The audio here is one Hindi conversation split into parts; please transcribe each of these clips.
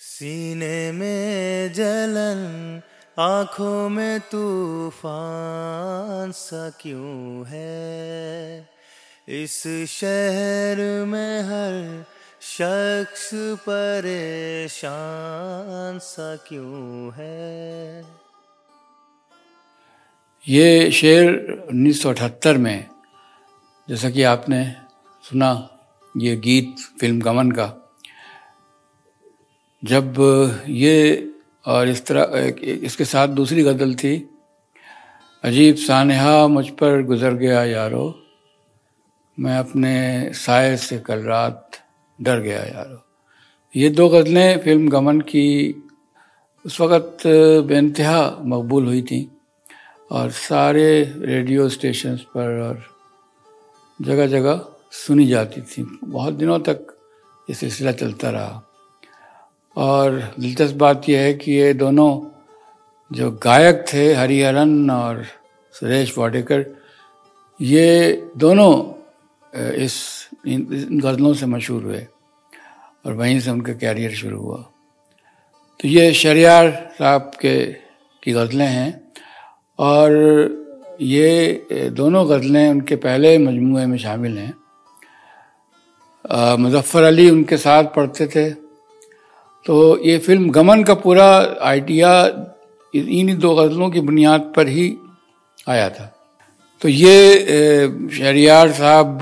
सीने में जलन, आँखों में तूफ़ान सा क्यों है? इस शहर में हर शख्स परेशान सा क्यों है? ये शेर 1978 में, जैसा कि आपने सुना, ये गीत, फ़िल्म गमन का जब ये और इस तरह इसके साथ दूसरी गज़ल थी, अजीब सानहा मुझ पर गुज़र गया यारो, मैं अपने साय से कल रात डर गया यारो। ये दो गज़लें फ़िल्म गमन की उस वक़्त बेानतहा मकबूल हुई थी और सारे रेडियो स्टेशंस पर और जगह जगह सुनी जाती थी। बहुत दिनों तक ये सिलसिला चलता रहा। और दिलचस्प बात यह है कि ये दोनों जो गायक थे हरिहरन और सुरेश वाडेकर, ये दोनों इस, इन गज़लों से मशहूर हुए और वहीं से उनका कैरियर शुरू हुआ। तो ये शरियार साहब के, की गज़लें हैं और ये दोनों गज़लें उनके पहले मजमू में शामिल हैं। मुजफ्फ़र अली उनके साथ पढ़ते थे तो ये फ़िल्म गमन का पूरा आइडिया इन्हीं दो गज़लों की बुनियाद पर ही आया था। तो ये शहरियार साहब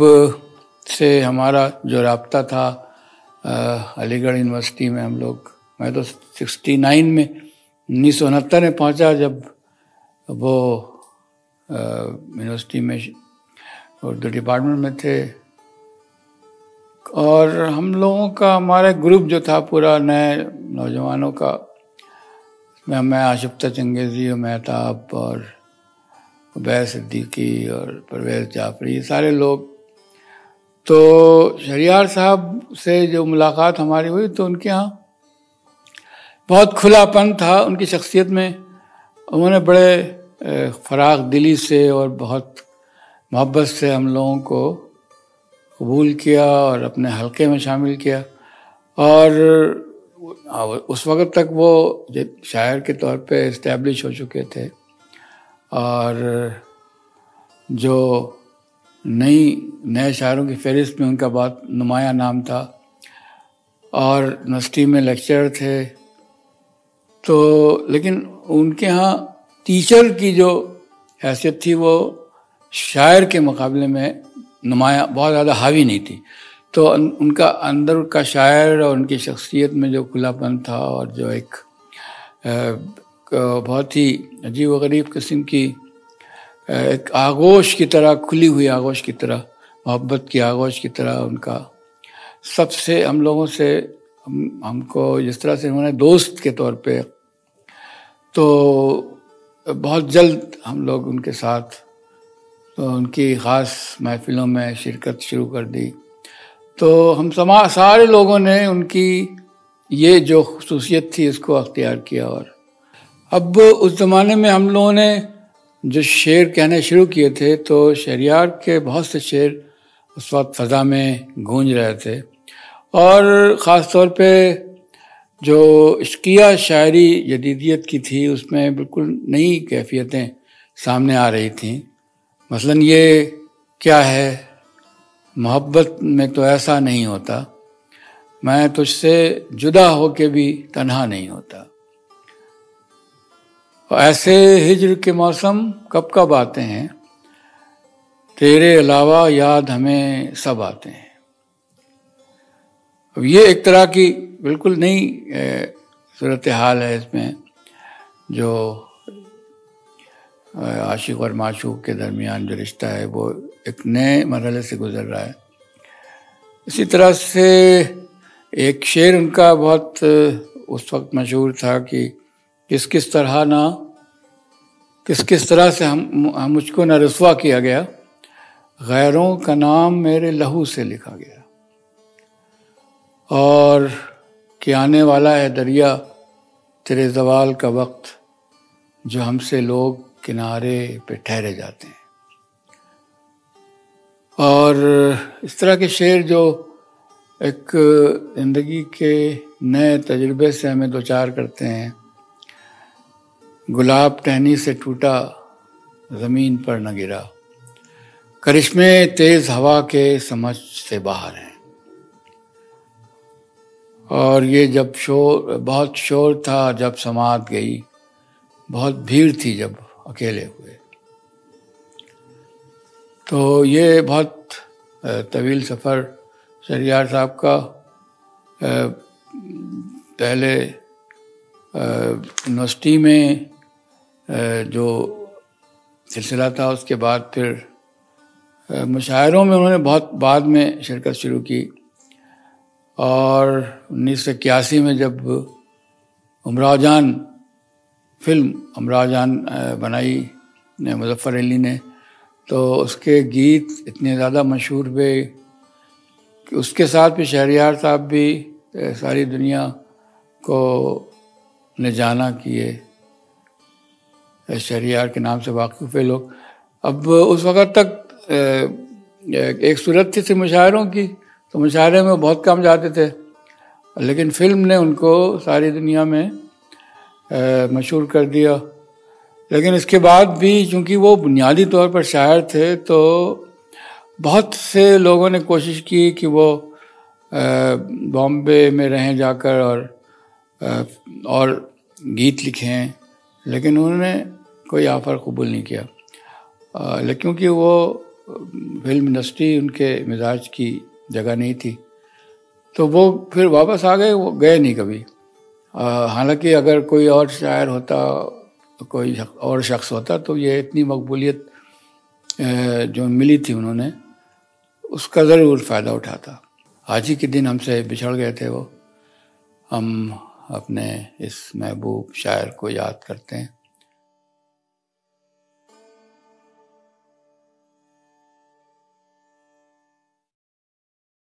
से हमारा जो रबता था अलीगढ़ यूनिवर्सिटी में हम लोग, मैं तो सिक्सटी नाइन में उन्नीस सौ उनहत्तर में पहुँचा जब वो यूनिवर्सिटी में उर्दू डिपार्टमेंट में थे। और हम लोगों का, हमारा ग्रुप जो था पूरा नए नौजवानों का, मैं मैं आशुफ्ता चंगेज़ी और मेहताब और उबैर सिद्दीकी और परवेज़ जाफरी सारे लोग। तो शरियार साहब से जो मुलाकात हमारी हुई तो उनके यहाँ बहुत खुलापन था उनकी शख्सियत में। उन्होंने बड़े फराग दिली से और बहुत मोहब्बत से हम लोगों को कबूल किया और अपने हलके में शामिल किया। और उस वक़्त तक वो शायर के तौर पे इस्टेब्लिश हो चुके थे और जो नई, नए शायरों की फहरिस्त में उनका बहुत नुमाया नाम था और यूनिवर्सिटी में लेक्चर थे। तो लेकिन उनके यहाँ टीचर की जो हैसियत थी वो शायर के मुकाबले में नुमाया, बहुत ज़्यादा हावी नहीं थी। तो उनका अंदर का शायर और उनकी शख्सियत में जो खुलापन था और जो एक बहुत ही अजीब व गरीब किस्म की एक आगोश की तरह, खुली हुई आगोश की तरह, मोहब्बत की आगोश की तरह उनका सबसे हम लोगों से, हम, हमको जिस तरह से उन्होंने दोस्त के तौर पे तो बहुत जल्द हम लोग उनके साथ तो उनकी ख़ास महफ़िलों में शिरकत शुरू कर दी। तो हम समा, सारे लोगों ने उनकी ये जो खसूसियत थी इसको अख्तियार किया और अब उस ज़माने में हम लोगों ने जो शेर कहने शुरू किए थे तो शरियार के बहुत से शेर उस वक्त फ़ज़ा में गूंज रहे थे। और ख़ास तौर पे जो इश्किया शायरी जदीदियत की थी उसमें बिल्कुल नई कैफियतें सामने आ रही थीं। मसलन ये क्या है? मोहब्बत में तो ऐसा नहीं होता। मैं तुझसे जुदा हो के भी तन्हा नहीं होता। ऐसे हिजर के मौसम कब कब आते हैं? तेरे अलावा याद हमें सब आते हैं। अब ये एक तरह की बिल्कुल नई सूरत हाल है इसमें, जो आशिक और माशूक के दरमियान जो रिश्ता है वो एक नए मरहले से गुजर रहा है। इसी तरह से एक शेर उनका बहुत उस वक्त मशहूर था कि किस किस तरह ना किस किस तरह से हम, हम मुझको न रसवा किया गया गैरों का नाम मेरे लहू से लिखा गया। और कि आने वाला है दरिया तेरे जवाल का वक्त जो हमसे लोग किनारे पे ठहरे जाते हैं। और इस तरह के शेर जो एक ज़िंदगी के नए तजुर्बे से हमें दो चार करते हैं, गुलाब टहनी से टूटा, ज़मीन पर न गिरा। करिश्मे तेज हवा के समझ से बाहर हैं। और ये जब शोर, बहुत शोर था जब समात गई, बहुत भीड़ थी जब। अकेले हुए। तो ये बहुत तवील सफ़र शरियार साहब का पहले यूनिवर्सिटी में जो सिलसिला था, उसके बाद फिर मुशायरों में उन्होंने बहुत बाद में शिरकत शुरू की। और उन्नीस सौ इक्यासी में जब उमराव जान फ़िल्म उमराव जान बनाई, ने, मुजफ्फ़र अली ने। तो उसके गीत इतने ज़्यादा मशहूर हुए कि उसके साथ भी शहरियार साहब भी सारी दुनिया को ने जाना किए शहरियार के नाम से वाकिफ़ है लोग। अब उस वक़्त तक एक सूरत थी थी मुशायरों की तो मुशायरे में बहुत कम जाते थे। लेकिन फ़िल्म ने उनको सारी दुनिया में मशहूर कर दिया। लेकिन इसके बाद भी चूँकि वो बुनियादी तौर पर शायर थे तो बहुत से लोगों ने कोशिश की कि वो बॉम्बे में रहें जाकर और और गीत लिखें, लेकिन उन्होंने कोई ऑफ़र कबूल नहीं किया। लेकिन क्योंकि वो, फ़िल्म इंडस्ट्री उनके मिजाज की जगह नहीं थी तो वो फिर वापस आ गए, वो गए नहीं कभी। हालाँकि अगर कोई और शायर होता, कोई और शख्स होता तो ये इतनी मकबूलियत जो मिली थी उन्होंने, उसका ज़रूर फ़ायदा उठाता। आज ही के दिन हमसे बिछड़ गए थे वो। हम अपने इस महबूब शायर को याद करते हैं।